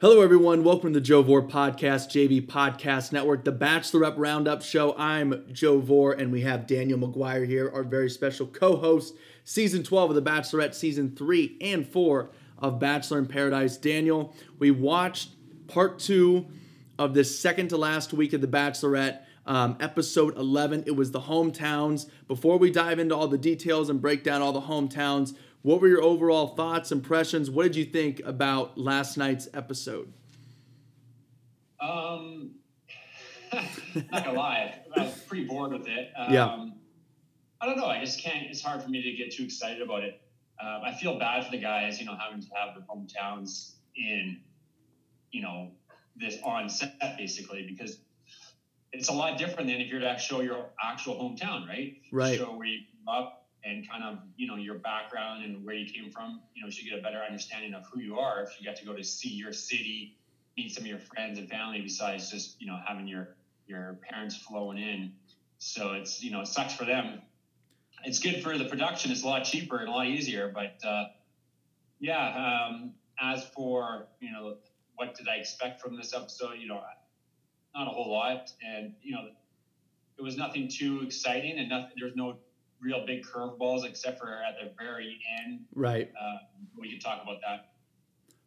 Hello, everyone. Welcome to the Joe Vore Podcast, JV Podcast Network, the Bachelorette Roundup Show. I'm Joe Vore, and we have Daniel Maguire here, our very special co host, season 12 of The Bachelorette, season 3 and 4 of Bachelor in Paradise. Daniel, we watched part two of this second to last week of The Bachelorette. Um, episode 11. It was the hometowns. Before we dive into all the details and break down all the hometowns, what were your overall thoughts, impressions? What did you think about last night's episode? Um, not gonna lie, I was pretty bored with it. Um, Yeah. I don't know. I just can't. It's hard for me to get too excited about it. Um, I feel bad for the guys, you know, having to have their hometowns in, you know, this on set basically because it's a lot different than if you're to show your actual hometown, right? Right. Show where you up and kind of you know your background and where you came from. You know, should get a better understanding of who you are if you get to go to see your city, meet some of your friends and family besides just you know having your your parents flowing in. So it's you know it sucks for them. It's good for the production. It's a lot cheaper and a lot easier. But uh, yeah, um, as for you know what did I expect from this episode? You know, not a whole lot, and you know it was nothing too exciting, and nothing. There's no real big curveballs except for at the very end. Right. Uh, we could talk about that.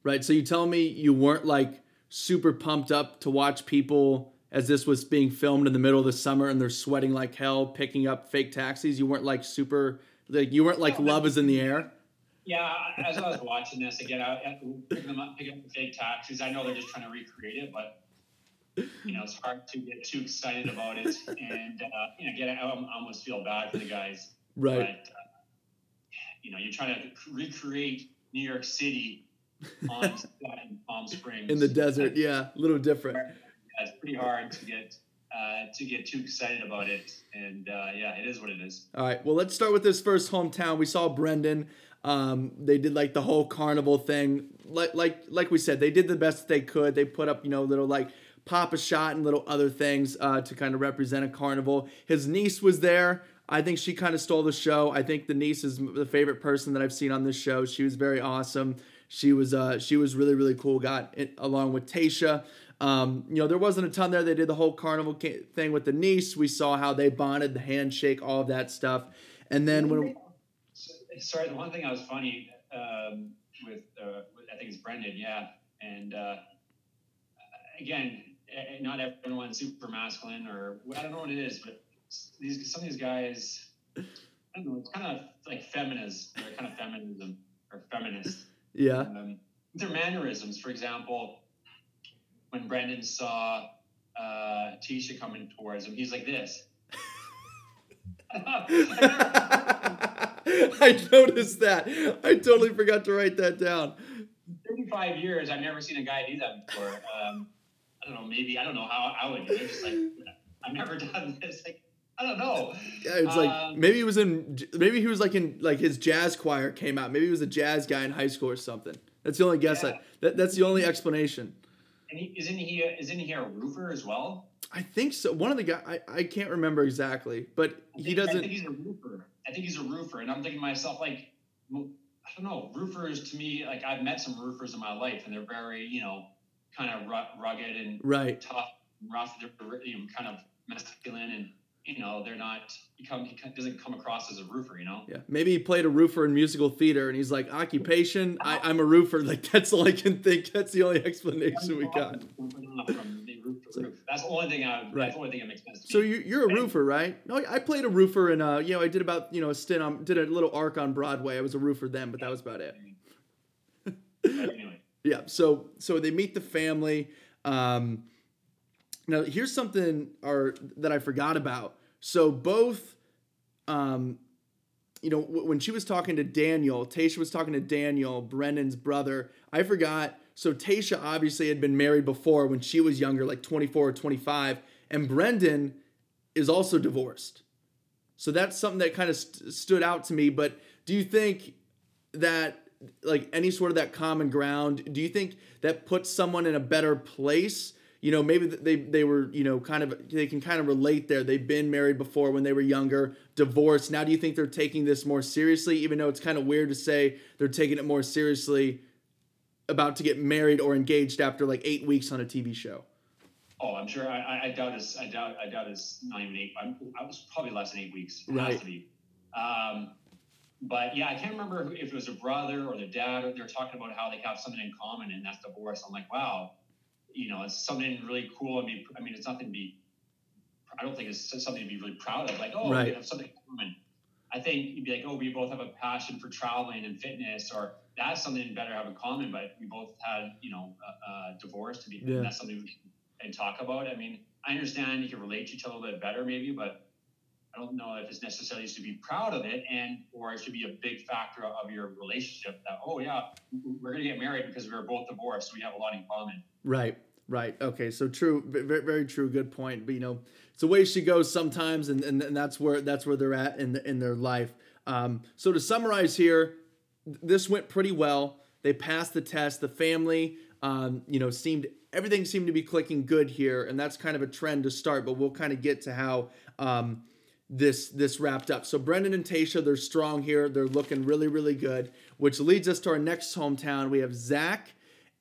Right. So you tell me you weren't like super pumped up to watch people as this was being filmed in the middle of the summer and they're sweating like hell picking up fake taxis. You weren't like super like you weren't like love is in the air. Yeah, as I was watching this again, I, I pick them up, pick up the fake taxis. I know they're just trying to recreate it, but you know it's hard to get too excited about it, and uh, you know, get I almost feel bad for the guys. Right. But uh, you know, you're trying to recreate New York City on in Palm Springs In the desert. Yeah. A little different. Yeah, it's pretty hard to get uh, to get too excited about it, and uh, yeah, it is what it is. All right. Well, let's start with this first hometown. We saw Brendan. Um, they did like the whole carnival thing. Like like like we said, they did the best they could. They put up you know little like pop a shot and little other things uh, to kind of represent a carnival. His niece was there. I think she kind of stole the show. I think the niece is the favorite person that I've seen on this show. She was very awesome. She was uh, she was really really cool. Got it along with Tayshia. Um, you know, there wasn't a ton there. They did the whole carnival ca- thing with the niece. We saw how they bonded, the handshake, all of that stuff. And then when Sorry, the one thing I was funny um, with, uh, I think it's Brendan, yeah, and uh, again, not everyone's super masculine, or I don't know what it is, but these some of these guys, I don't know, it's kind of like feminist, they're kind of feminism or feminist. yeah, Um, their mannerisms, for example, when Brendan saw uh, Tayshia coming towards him, he's like this. I noticed that. I totally forgot to write that down. 35 years, I've never seen a guy do that before. Um, I don't know, maybe, I don't know how I would do it. Just like, I've never done this. Like, I don't know. Yeah, it's like Um, maybe he was in maybe he was like in like his jazz choir came out. Maybe he was a jazz guy in high school or something. That's the only guess. I, Yeah. that, that's the only explanation. And he, isn't he, isn't he a roofer as well? I think so. One of the guy I, I can't remember exactly, but I he doesn't. I think he's a roofer. I think he's a roofer. And I'm thinking to myself, like, I don't know, roofers to me, like, I've met some roofers in my life and they're very, you know, kind of rugged and Right. tough, and rough. You know, kind of masculine, and you know they're not. He come he doesn't come across as a roofer. You know. Yeah, maybe he played a roofer in musical theater, and he's like, occupation. I, I'm a roofer. Like that's all I can think. That's the only explanation we got. From the roof to roof. That's the only thing I. Right. That's the only thing that makes sense. To So you, you're a roofer, right? No, I played a roofer, and uh, you know, I did about you know a stint on, did a little arc on Broadway. I was a roofer then, but that was about it. Yeah. So so they meet the family. Um, now here's something or that I forgot about. So both, um, you know, w- when she was talking to Daniel, Tayshia was talking to Daniel, Brendan's brother. I forgot. So Tayshia obviously had been married before when she was younger, like 24 or 25, and Brendan is also divorced. So that's something that kind of st- stood out to me. But do you think that like any sort of that common ground do you think that puts someone in a better place you know maybe they they were you know kind of they can kind of relate there they've been married before when they were younger divorced now do you think they're taking this more seriously even though it's kind of weird to say they're taking it more seriously about to get married or engaged after like eight weeks on a TV show. Oh, I'm sure. I, I, doubt it's. I doubt. I doubt it's not even eight. I'm, I was probably less than eight weeks. It Right. has to be. Um, but yeah, I can't remember if it was a brother or the dad. Or they're talking about how they have something in common, and that's divorce. I'm like, wow, you know, it's something really cool. And be. I mean, it's nothing to be. I don't think it's something to be really proud of. Like, oh, Right. we have something in common. I think you'd be like, oh, we both have a passion for traveling and fitness, or that's something better have in common. But we both had, you know, a, a divorce to be. Yeah. That's something we can talk about. I mean, I understand you can relate to each other a little bit better, maybe, but I don't know if it's necessarily to be proud of it, and or it should be a big factor of your relationship. That oh yeah, we're gonna get married because we were both divorced, so we have a lot in common. Right, right. Okay, so true, very, very true. Good point. But you know, it's the way she goes sometimes, and, and, and that's where that's where they're at in in their life. Um, so to summarize here, this went pretty well. They passed the test. The family, um, you know, seemed everything seemed to be clicking good here, and that's kind of a trend to start. But we'll kind of get to how. Um, this this wrapped up. So Brendan and Tayshia, they're strong here. They're looking really, really good, which leads us to our next hometown. We have Zach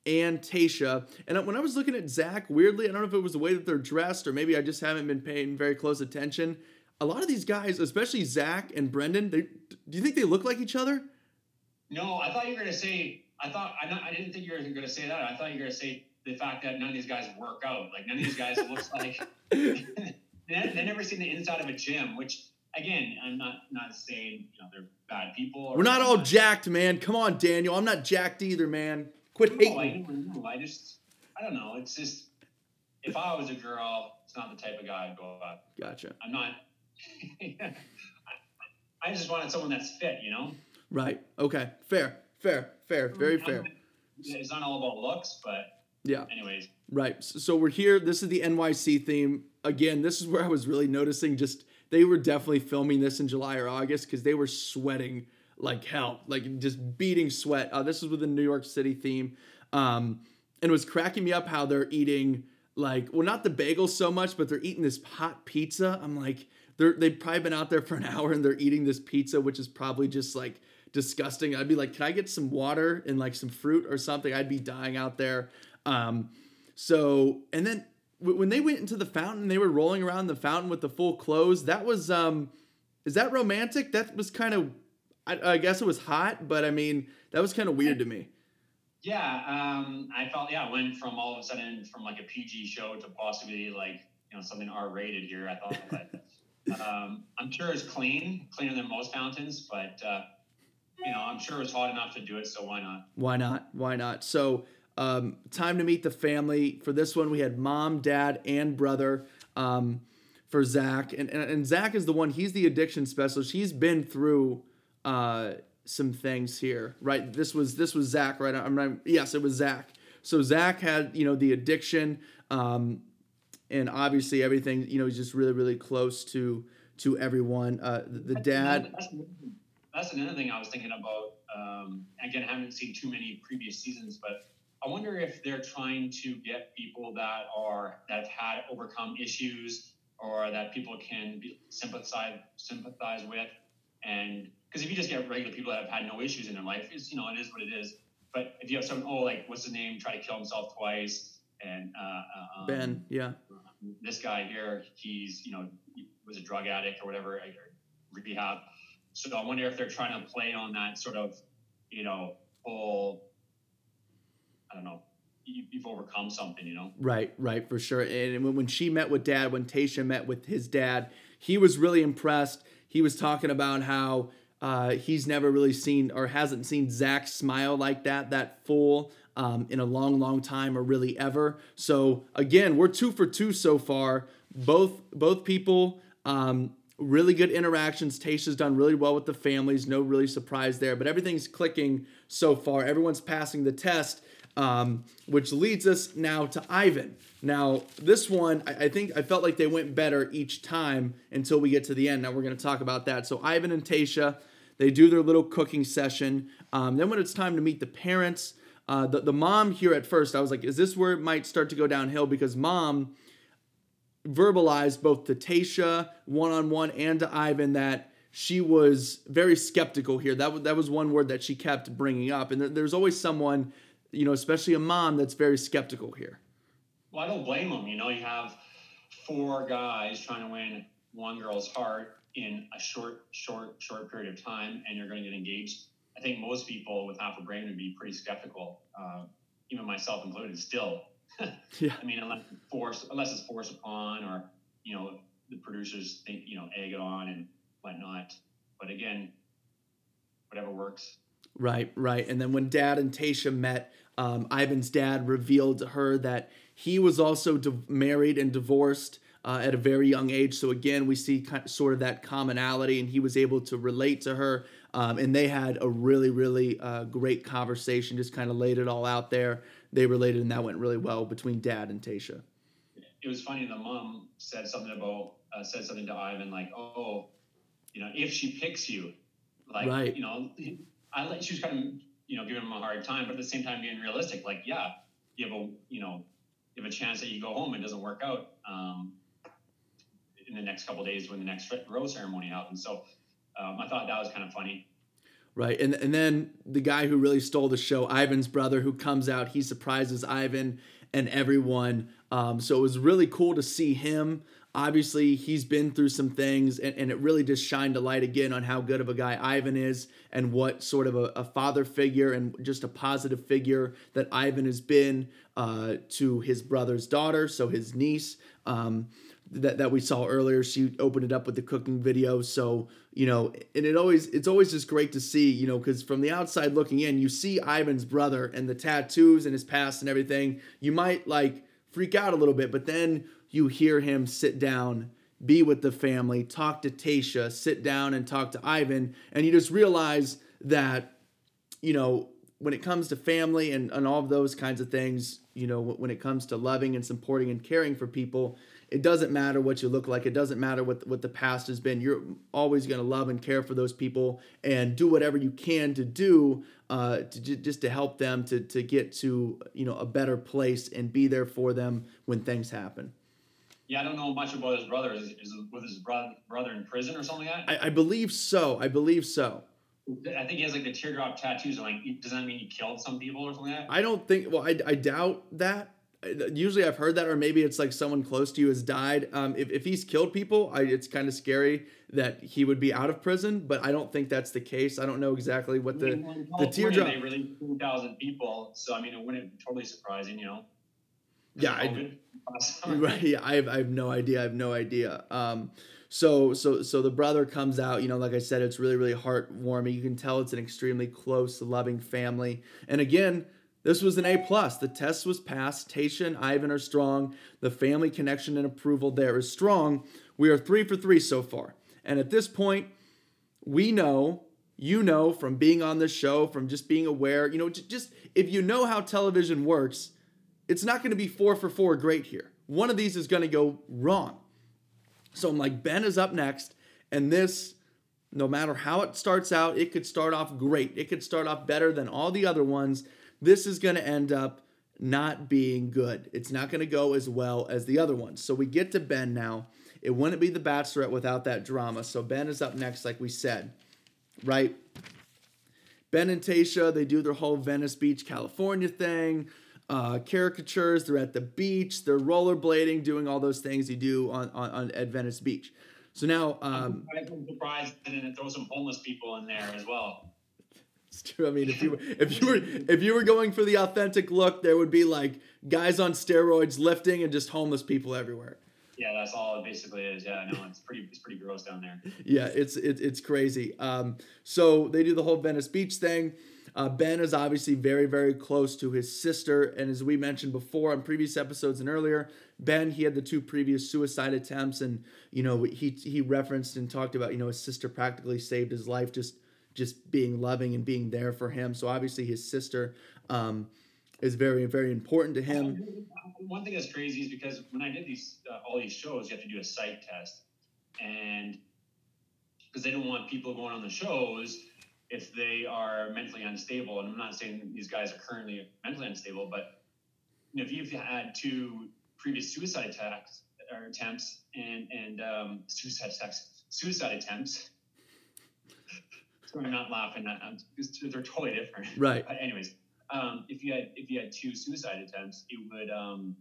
and Tayshia. And when I was looking at Zach, weirdly, I don't know if it was the way that they're dressed or maybe I just haven't been paying very close attention. A lot of these guys, especially Zach and Brendan, they do you think they look like each other? No, I thought you were gonna say. I thought I, not, I didn't think you were gonna say that. I thought you were gonna say the fact that none of these guys work out. Like none of these guys looks like they, they never seen the inside of a gym. Which again, I'm not not saying you know they're bad people. or- We're not all jacked, man. Come on, Daniel. I'm not jacked either, man. Quit No, hating. don't know. I just, I don't know. It's just, if I was a girl, it's not the type of guy I'd go up. Gotcha. I'm not. I, I just wanted someone that's fit, you know. Right. Okay. Fair. Fair. Fair. Very fair. It's not all about looks, but Yeah. anyways, Right. So we're here. This is the NYC theme. Again, this is where I was really noticing just they were definitely filming this in July or August because they were sweating like hell, like just beating sweat. Uh, this is with the New York City theme. Um, and it was cracking me up how they're eating like, well, not the bagels so much, but they're eating this hot pizza. I'm like, they're, they've probably been out there for an hour and they're eating this pizza, which is probably just like disgusting. I'd be like, can I get some water and like some fruit or something? I'd be dying out there. Um, so, and then when they went into the fountain, they were rolling around the fountain with the full clothes. That was, um, is that romantic? That was kind of, I, I guess it was hot, but I mean, that was kind of weird to me. yeah, um, I felt yeah, it went from all of a sudden from like a PG show to possibly like you know something R rated here. I thought, but um, I'm sure it's clean, cleaner than most fountains, but uh, you know I'm sure it's hot enough to do it, so why not? Why not? Why not? So, um, time to meet the family. For this one, we had mom, dad, and brother. Um, for Zach, and, and and Zach is the one. He's the addiction specialist. He's been through uh, some things here, right? This was this was Zach, right? I'm right. Yes, it was Zach. So Zach had you know the addiction, um, and obviously everything. You know, he's just really really close to to everyone. Uh, the, the dad. That's, that's another thing I was thinking about. Um, again, I haven't seen too many previous seasons, but I wonder if they're trying to get people that are that have had overcome issues or that people can be, sympathize sympathize with, and because if you just get regular people that have had no issues in their life, it's you know it is what it is. But if you have some, oh, like what's his name, try to kill himself twice, and uh, uh, um, Ben, yeah, this guy here, he's you know he was a drug addict or whatever, or rehab. So I wonder if they're trying to play on that sort of, you know, whole. I don't know. You, you've overcome something, you know. Right, right, for sure. And when, when she met with dad, when Tayshia met with his dad, he was really impressed. He was talking about how uh, he's never really seen or hasn't seen Zach smile like that, that full um, in a long, long time or really ever. So again, we're two for two so far. Both both people, um, really good interactions. Tayshia's done really well with the families. No really surprise there, but everything's clicking so far. Everyone's passing the test um, which leads us now to Ivan. Now, this one, I, I think I felt like they went better each time until we get to the end. Now, we're going to talk about that. So, Ivan and Tayshia, they do their little cooking session. Um, then, when it's time to meet the parents, uh, the, the mom here at first, I was like, is this where it might start to go downhill? Because mom verbalized both to Tayshia one on one and to Ivan that she was very skeptical here. That was, that was one word that she kept bringing up. And there, there's always someone you know, especially a mom that's very skeptical here. Well, I don't blame them. You know, you have four guys trying to win one girl's heart in a short, short, short period of time, and you're going to get engaged. I think most people with half a brain would be pretty skeptical, uh, even myself included. Still, yeah. I mean, unless it's forced, unless it's forced upon, or you know, the producers think you know egg it on and whatnot. But again, whatever works. Right, right. And then when Dad and Tayshia met, um, Ivan's dad revealed to her that he was also di- married and divorced uh, at a very young age. So again, we see kind of, sort of that commonality, and he was able to relate to her. Um, and they had a really, really uh, great conversation. Just kind of laid it all out there. They related, and that went really well between Dad and Tayshia. It was funny. The mom said something about uh, said something to Ivan like, "Oh, you know, if she picks you, like, Right. you know, I like." She was kind of you know giving him a hard time, but at the same time being realistic. Like, yeah, you have a you know you have a chance that you go home and it doesn't work out um, in the next couple days when the next rose ceremony happens. So um, I thought that was kind of funny. Right. And and then the guy who really stole the show, Ivan's brother, who comes out, he surprises Ivan and everyone. Um, so it was really cool to see him. Obviously, he's been through some things, and, and it really just shined a light again on how good of a guy Ivan is and what sort of a, a father figure and just a positive figure that Ivan has been uh, to his brother's daughter, so his niece. Um, that, that we saw earlier. She opened it up with the cooking video. So, you know, and it always it's always just great to see, you know, because from the outside looking in, you see Ivan's brother and the tattoos and his past and everything. You might like freak out a little bit, but then you hear him sit down, be with the family, talk to Tayshia, sit down and talk to Ivan, and you just realize that, you know, when it comes to family and, and all of those kinds of things, you know, when it comes to loving and supporting and caring for people, it doesn't matter what you look like. It doesn't matter what what the past has been. You're always going to love and care for those people and do whatever you can to do uh, to j- just to help them to to get to you know a better place and be there for them when things happen. Yeah, I don't know much about his brother. Is, is with his brother brother in prison or something like that? I, I believe so. I believe so. I think he has like the teardrop tattoos. And like, does that mean he killed some people or something like that? I don't think. Well, I, I doubt that. Usually, I've heard that, or maybe it's like someone close to you has died. Um, if, if he's killed people, I, it's kind of scary that he would be out of prison. But I don't think that's the case. I don't know exactly what the I mean, the teardrop. They released 2,000 people, so I mean, it wouldn't be totally surprising, you know. Yeah, I, right. Yeah, I have, I have no idea. I have no idea. Um, so so so the brother comes out. You know, like I said, it's really really heartwarming. You can tell it's an extremely close, loving family. And again, this was an A plus. The test was passed. Tayshia and Ivan are strong. The family connection and approval there is strong. We are three for three so far. And at this point, we know, you know, from being on this show, from just being aware, you know, just if you know how television works, it's not going to be four for four great here. One of these is going to go wrong. So I'm like, Ben is up next, and this, no matter how it starts out, it could start off great. It could start off better than all the other ones. This is going to end up not being good. It's not going to go as well as the other ones. So we get to Ben now. It wouldn't be the Bachelorette without that drama. So Ben is up next, like we said, right? Ben and Tayshia, they do their whole Venice Beach, California thing. Uh, caricatures, they're at the beach, they're rollerblading, doing all those things you do on, on, on at Venice Beach. So now, um, I'm surprised and then throw some homeless people in there as well. I mean, if you were, if you were if you were going for the authentic look, there would be like guys on steroids lifting and just homeless people everywhere. Yeah, that's all it basically is. Yeah, no, it's pretty it's pretty gross down there. Yeah, it's it, it's crazy. Um, so they do the whole Venice Beach thing. Uh, ben is obviously very very close to his sister, and as we mentioned before on previous episodes and earlier, Ben he had the two previous suicide attempts, and you know he he referenced and talked about you know his sister practically saved his life just just being loving and being there for him. So obviously his sister um, is very very important to him. One thing that's crazy is because when I did these uh, all these shows, you have to do a psych test, and because they don't want people going on the shows if they are mentally unstable. And I'm not saying these guys are currently mentally unstable, but you know, if you've had two previous suicide attacks or attempts and and um, suicide attacks, suicide attempts. I'm not laughing. I'm, they're totally different. Right. But anyways, um, if you had if you had two suicide attempts, it would. Um,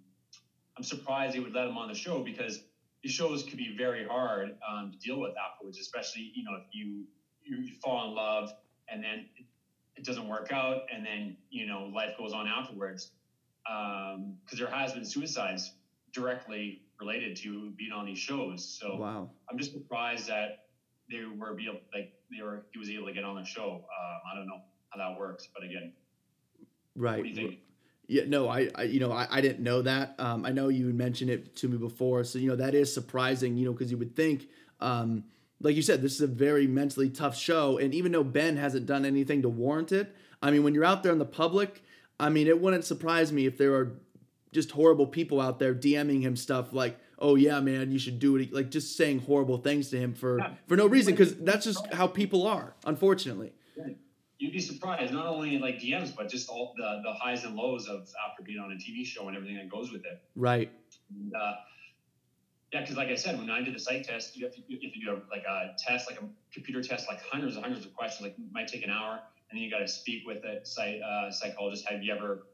I'm surprised they would let him on the show because the shows could be very hard um, to deal with afterwards, especially you know if you you, you fall in love and then it, it doesn't work out, and then you know life goes on afterwards. Because um, there has been suicides directly related to being on these shows. So wow. I'm just surprised that they were be able, like they were he was able to get on the show. Uh, I don't know how that works, but again, right. What do you think? Yeah, no, I, I you know, I, I didn't know that. Um, I know you mentioned it to me before, so you know that is surprising. You know, because you would think, um, like you said, this is a very mentally tough show, and even though Ben hasn't done anything to warrant it, I mean, when you're out there in the public, I mean, it wouldn't surprise me if there are just horrible people out there DMing him stuff like, "Oh yeah, man, you should do it," like just saying horrible things to him for Yeah. for no reason, because that's just how people are, unfortunately. You'd be surprised, not only like DMs, but just all the the highs and lows of after being on a TV show and everything that goes with it. Right. And, uh, yeah, because like I said, when I did the psych test, you have to you have to do a, like a test, like a computer test, like hundreds and hundreds of questions. Like it might take an hour, and then you got to speak with a psych, uh, psychologist. Have you ever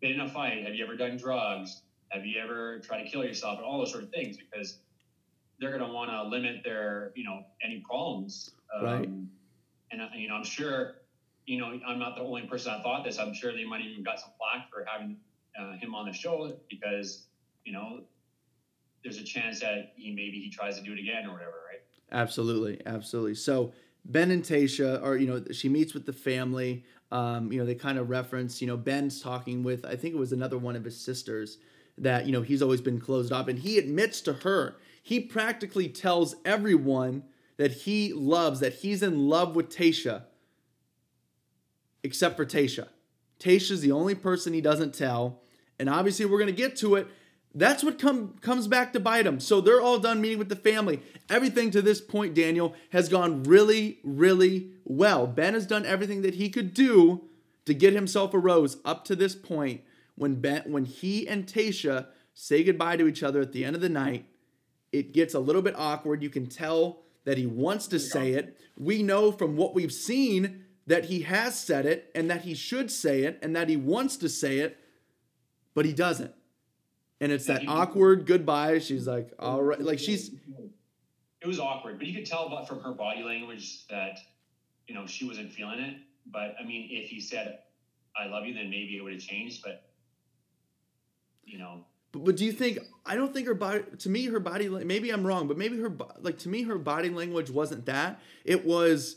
been in a fight? Have you ever done drugs? Have you ever tried to kill yourself? And all those sort of things, because they're going to want to limit their, you know, any problems. Um, Right. And you know, I'm sure, you know, I'm not the only person that thought this. I'm sure they might even got some flack for having uh, him on the show because, you know, there's a chance that he maybe he tries to do it again or whatever, right? Absolutely, absolutely. So Ben and Tayshia are, you know, she meets with the family. Um, you know, they kind of reference, you know, Ben's talking with, I think it was another one of his sisters, that you know he's always been closed off, and he admits to her, he practically tells everyone that he loves, that he's in love with Tayshia, except for Tayshia. Tayshia's the only person he doesn't tell, and obviously we're gonna get to it. That's what come, comes back to bite him. So they're all done meeting with the family. Everything to this point, Daniel, has gone really, really well. Ben has done everything that he could do to get himself a rose up to this point when Ben when he and Tayshia say goodbye to each other at the end of the night. It gets a little bit awkward. You can tell that he wants to say it. We know from what we've seen that he has said it and that he should say it and that he wants to say it, but he doesn't. And it's that awkward goodbye. She's like, all right. Like she's, It was awkward, but you could tell but from her body language that, you know, she wasn't feeling it. But I mean, if he said, "I love you," then maybe it would have changed. But you know, but, but do you think, I don't think her body, to me, her body, maybe I'm wrong, but maybe her, like to me, her body language wasn't that. It was,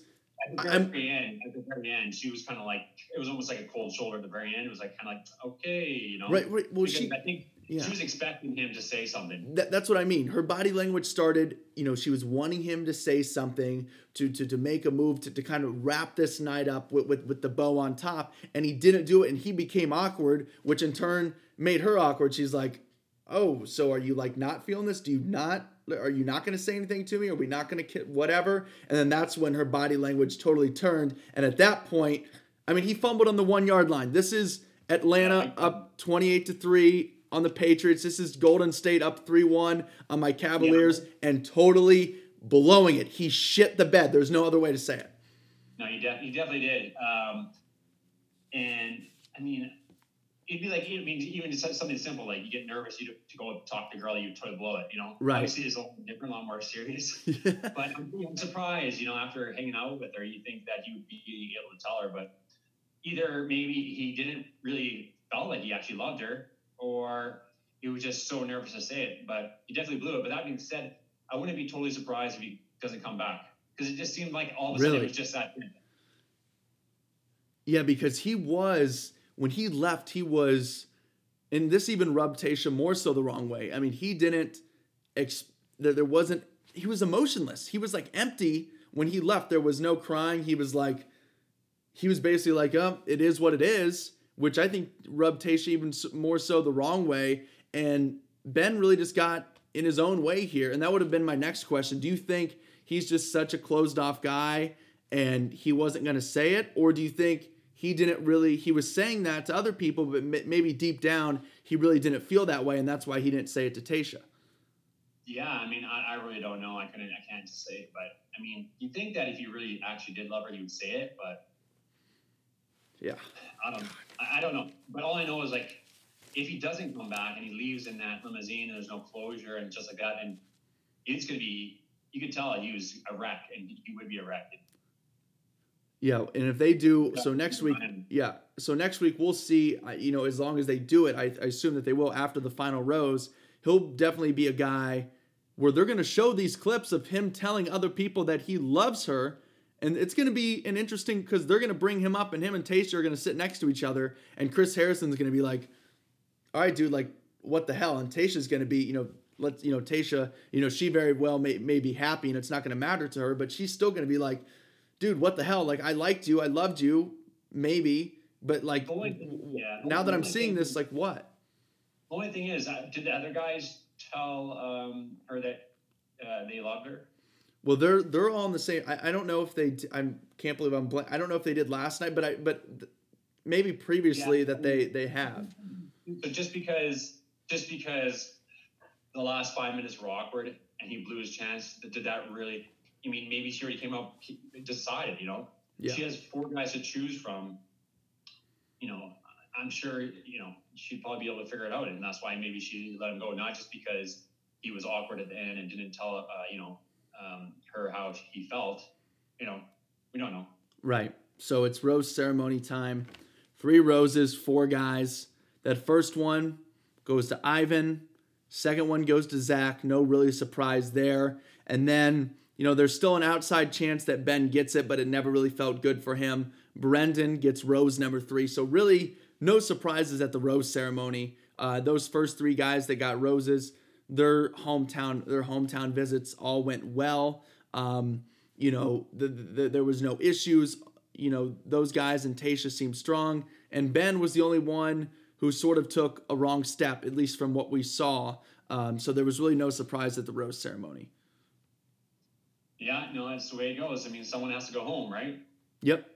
at the I'm- very end, at the very end, she was kind of like it was almost like a cold shoulder. At the very end, it was like kind of like okay, you know, right, right. Well, Because she, I think yeah. she was expecting him to say something. That, that's what I mean. Her body language started, you know, she was wanting him to say something, to to, to make a move, to, to kind of wrap this night up with, with, with the bow on top. And he didn't do it, and he became awkward, which in turn made her awkward. She's like, Oh, so are you like not feeling this? Do you not? Are you not going to say anything to me? Are we not going to whatever? And then that's when her body language totally turned. And at that point, I mean, he fumbled on the one yard line. This is Atlanta up 28 to 3 on the Patriots. This is Golden State up 3 1 on my Cavaliers and totally blowing it. He shit the bed. There's no other way to say it. No, you, def- you definitely did. Um, and I mean, it'd be like, I mean, even just something simple like you get nervous you to, to go talk to a girl, you totally blow it. You know, Right. Obviously, it's a little different, a lot more serious. but I'm, I'm surprised, you know, after hanging out with her, you think that you'd be able to tell her, but either maybe he didn't really felt like he actually loved her, or he was just so nervous to say it. But he definitely blew it. But that being said, I wouldn't be totally surprised if he doesn't come back because it just seemed like all of a sudden Really? it was just that. Yeah, because he was when he left, he was, and this even rubbed Tayshia more so the wrong way. I mean, he didn't. Ex- there, there wasn't. He was emotionless. He was like empty when he left. There was no crying. He was like, he was basically like, "Oh, it is what it is," which I think rubbed Tayshia even more so the wrong way. And Ben really just got in his own way here, and that would have been my next question. Do you think he's just such a closed off guy? and he wasn't going to say it or do you think he didn't really he was saying that to other people but ma- maybe deep down he really didn't feel that way and that's why he didn't say it to Tayshia Yeah, I mean, I, I really don't know. I couldn't, I can't say it, but I mean, you think that if you really actually did love her, you would say it, but Yeah. I don't. I, I don't know. But all I know is like, if he doesn't come back and he leaves in that limousine and there's no closure and just like that, and it's gonna be. You could tell he was a wreck, and he would be a wreck. Yeah, and if they do, so next week, yeah, so next week we'll see. You know, as long as they do it, I, I assume that they will after the final rose. He'll definitely be a guy where they're going to show these clips of him telling other people that he loves her, and it's going to be an interesting because they're going to bring him up, and him and Tayshia are going to sit next to each other, and Chris Harrison's going to be like, "All right, dude, like what the hell?" And Tayshia's going to be, you know. Let's you know Tayshia, you know she very well may, may be happy and it's not going to matter to her, but she's still going to be like, dude, what the hell? Like, I liked you, I loved you, maybe, but like, only- yeah. now that I'm seeing thing- this, like, what? The only thing is, did the other guys tell um, her that uh, they loved her? Well, they're they're all in the same. I, I don't know if they. I can't believe I'm. Blank, I don't know if they did last night, but I but th- maybe previously Yeah. that they they have. But just because, just because the last five minutes were awkward and he blew his chance, did that really? I mean, maybe she already came up, decided. You know, Yeah. she has four guys to choose from. You know, I'm sure you know she'd probably be able to figure it out, and that's why maybe she let him go, not just because he was awkward at the end and didn't tell uh, you know um, her how he felt. You know, we don't know. Right. So it's rose ceremony time. Three roses, four guys. That first one goes to Ivan. Second one goes to Zach. No really surprise there. And then, you know, there's still an outside chance that Ben gets it, but it never really felt good for him. Brendan gets rose number three. So really, no surprises at the rose ceremony. Uh, those first three guys that got roses, their hometown, their hometown visits all went well. Um, you know, the, the, there was no issues. You know, those guys and Tayshia seemed strong, and Ben was the only one who sort of took a wrong step, at least from what we saw. Um, so there was really no surprise at the rose ceremony. Yeah, no, that's the way it goes. I mean, someone has to go home, right? Yep.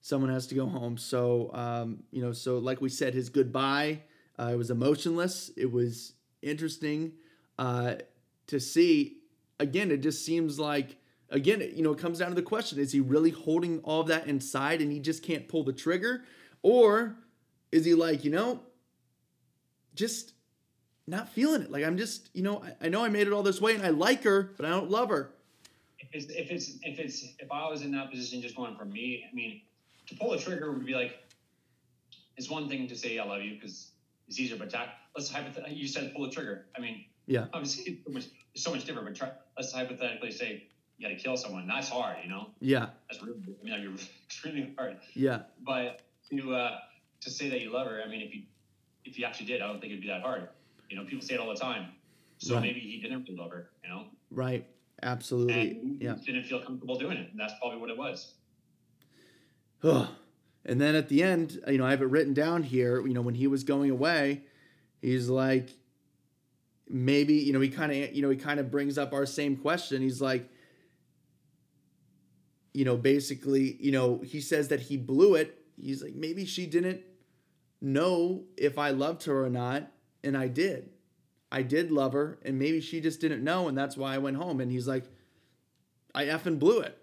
Someone has to go home. So, um, you know, so like we said, his goodbye, uh, it was emotionless. It was interesting uh, to see. Again, it just seems like, again, you know, it comes down to the question is he really holding all of that inside and he just can't pull the trigger? Or is he like, you know, just not feeling it? Like, I'm just, you know, I, I know I made it all this way and I like her, but I don't love her. If it's if it's if it's if I was in that position, just going for me, I mean, to pull the trigger would be like, it's one thing to say I love you because it's easier, but ta- let's hypothetically, you said pull the trigger. I mean, Yeah. obviously it's so much, it's so much different, but try, let's hypothetically say you got to kill someone. That's hard, you know. Yeah. That's really, I mean, that'd be extremely hard. Yeah. But to uh, to say that you love her, I mean, if you if you actually did, I don't think it'd be that hard. You know, people say it all the time. So Right. maybe he didn't really love her, you know, Right. Absolutely. and Yeah. didn't feel comfortable doing it, and that's probably what it was. and then at the end, you know, I have it written down here. You know, when he was going away, he's like, maybe, you know, he kind of, you know, he kind of brings up our same question. He's like, you know, basically, you know, he says that he blew it. He's like, maybe she didn't know if I loved her or not, and I did. I did love her, and maybe she just didn't know, and that's why I went home. And he's like, I effing blew it.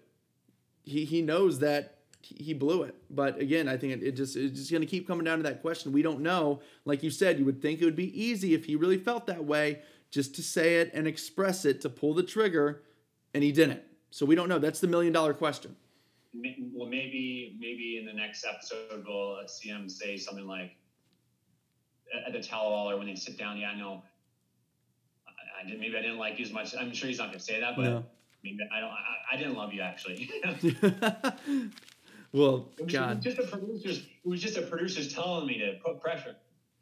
He he knows that he blew it. But again, I think it, it just it's just gonna keep coming down to that question. We don't know. Like you said, you would think it would be easy if he really felt that way, just to say it and express it, to pull the trigger, and he didn't. So we don't know. That's the million dollar question. Well, maybe maybe in the next episode we'll see him say something like at- the tell-all or when they sit down. Yeah, I know. I, I did. Maybe I didn't like you as much. I'm sure he's not going to say that, but No. maybe I don't. I, I didn't love you actually. well, It was, God. it was just a producer's. It was just a producer's telling me to put pressure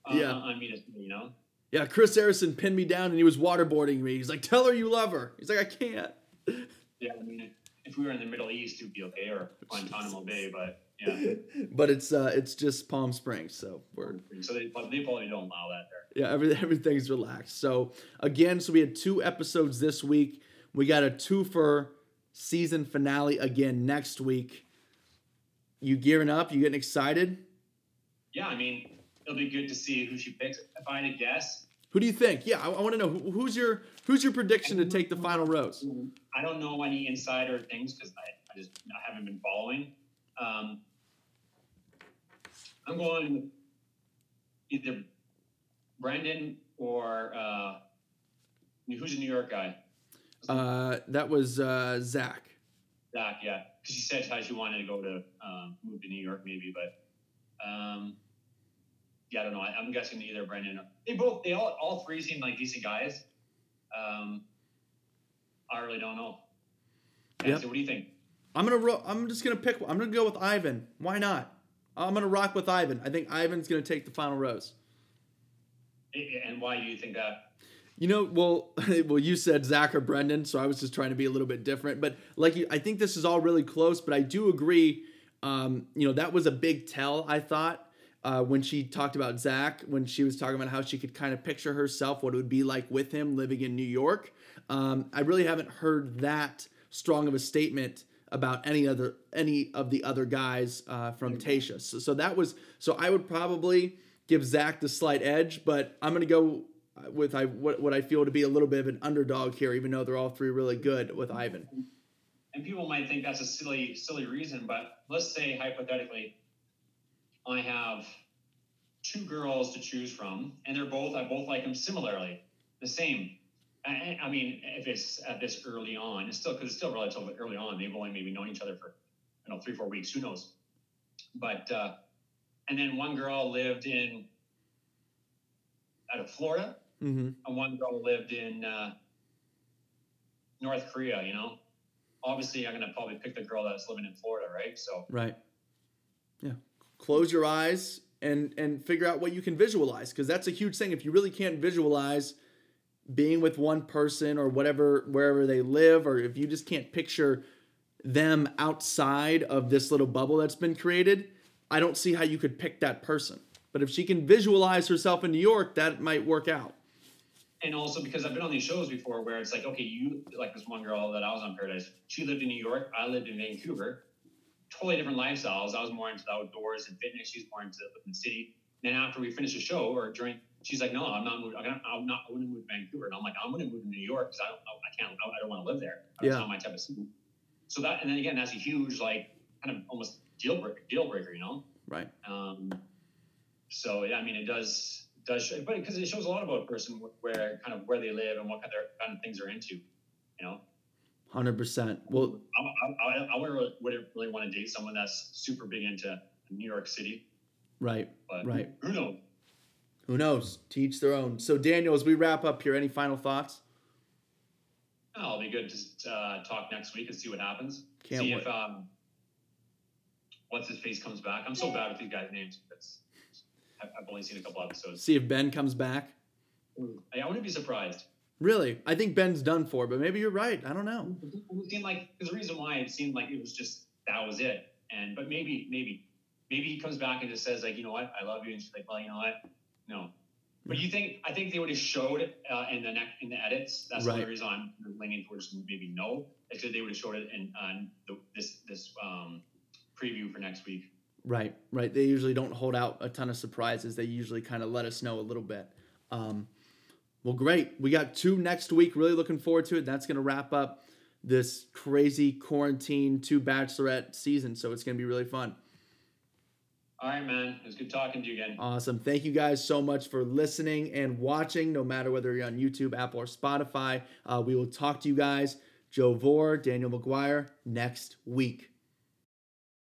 on, Yeah. on me to, you know. Yeah, Chris Harrison pinned me down and he was waterboarding me. He's like, tell her you love her. He's like, I can't. Yeah, I mean, if we were in the Middle East, it'd be okay, or Guantanamo Bay, but yeah. But it's uh it's just Palm Springs, so we're So they, but they probably don't allow that there. yeah, every, everything's relaxed. So again, so we had two episodes this week. We got a two for season finale again next week. You gearing up? You getting excited? Yeah, I mean, it'll be good to see who she picks. If I had to guess, Who do you think? Yeah, I, I want to know who, who's your who's your prediction to take the final rose? I don't know any insider things because I, I just I haven't been following. Um, I'm going either Brendan or uh, who's a New York guy? Uh, that was uh, Zach. Zach, yeah, because she said how she wanted to go to um, move to New York, maybe, but um, yeah, I don't know. I, am guessing either Brendan. They both, they all, all three seem like decent guys. Um, I really don't know. Yeah. So what do you think? I'm gonna. Ro- I'm just gonna pick. I'm gonna go with Ivan. Why not? I'm gonna rock with Ivan. I think Ivan's gonna take the final rose. And why do you think that? You know, well, well, you said Zach or Brendan, so I was just trying to be a little bit different. But like, I think this is all really close. But I do agree. Um, you know, that was a big tell. I thought uh, when she talked about Zach, when she was talking about how she could kind of picture herself, what it would be like with him living in New York. Um, I really haven't heard that strong of a statement about any other any of the other guys uh, from Tayshia. So, so that was so I would probably give Zach the slight edge, but I'm gonna go with I what, what I feel to be a little bit of an underdog here, even though they're all three really good with Ivan. And people might think that's a silly silly reason, but let's say hypothetically, I have two girls to choose from, and they're both I both like them similarly, the same. I, I mean, if it's at this early on, it's still because it's still relatively early on. They've only maybe known each other for you know three four weeks. Who knows? But uh, and then one girl lived in out of Florida, mm-hmm. and one girl lived in uh, North Korea. You know, obviously, I'm gonna probably pick the girl that's living in Florida, right? So right, yeah. Close your eyes and and figure out what you can visualize because that's a huge thing. If you really can't visualize being with one person or whatever wherever they live or if you just can't picture them outside of this little bubble that's been created i don't see how you could pick that person. But if she can visualize herself in new york that might work out. And also because i've been on these shows before where it's like okay you like this one girl that i was on paradise she lived in new york i lived in vancouver totally different lifestyles i was more into the outdoors and fitness she's more into the city and then after we finished the show or during she's like, no, I'm not moving. I'm, I'm not going to move to Vancouver. And I'm like, I'm going to move to New York because I don't, I can't, I don't want to live there. It's not my type of city. So that, and then again, that's a huge, like, kind of almost deal breaker, deal breaker, you know? Right. Um, so yeah, I mean, it does, does show, but because it shows a lot about a person where kind of where they live and what kind of, kind of things they're into, you know? Hundred percent. Well, I, I, I, wouldn't really want to date someone that's super big into New York City. Right. But right. Who knows? Who knows? Teach their own. So, Daniel, as we wrap up here, any final thoughts? Oh, I'll be good to uh, talk next week and see what happens. Can't see wait. if um, what's his face comes back. I'm so bad with these guys' names. It's, I've only seen a couple episodes. See if Ben comes back. I wouldn't be surprised. Really, I think Ben's done for, but maybe you're right. I don't know. It seemed like a reason why it seemed like it was just that was it. And but maybe maybe maybe he comes back and just says like you know what I love you and she's like well you know what no. But you think I think they would have showed uh, in the next in the edits. That's right. the reason I'm leaning towards maybe no. Because they would have showed it in on the, this this um, preview for next week. Right, right. They usually don't hold out a ton of surprises. They usually kind of let us know a little bit. Um, well, great. We got two next week. Really looking forward to it. That's going to wrap up this crazy quarantine two bachelorette season. So it's going to be really fun. All right, man. It was good talking to you again. Awesome. Thank you guys so much for listening and watching, no matter whether you're on YouTube, Apple, or Spotify. Uh, we will talk to you guys, Joe Vore, Daniel Maguire, next week.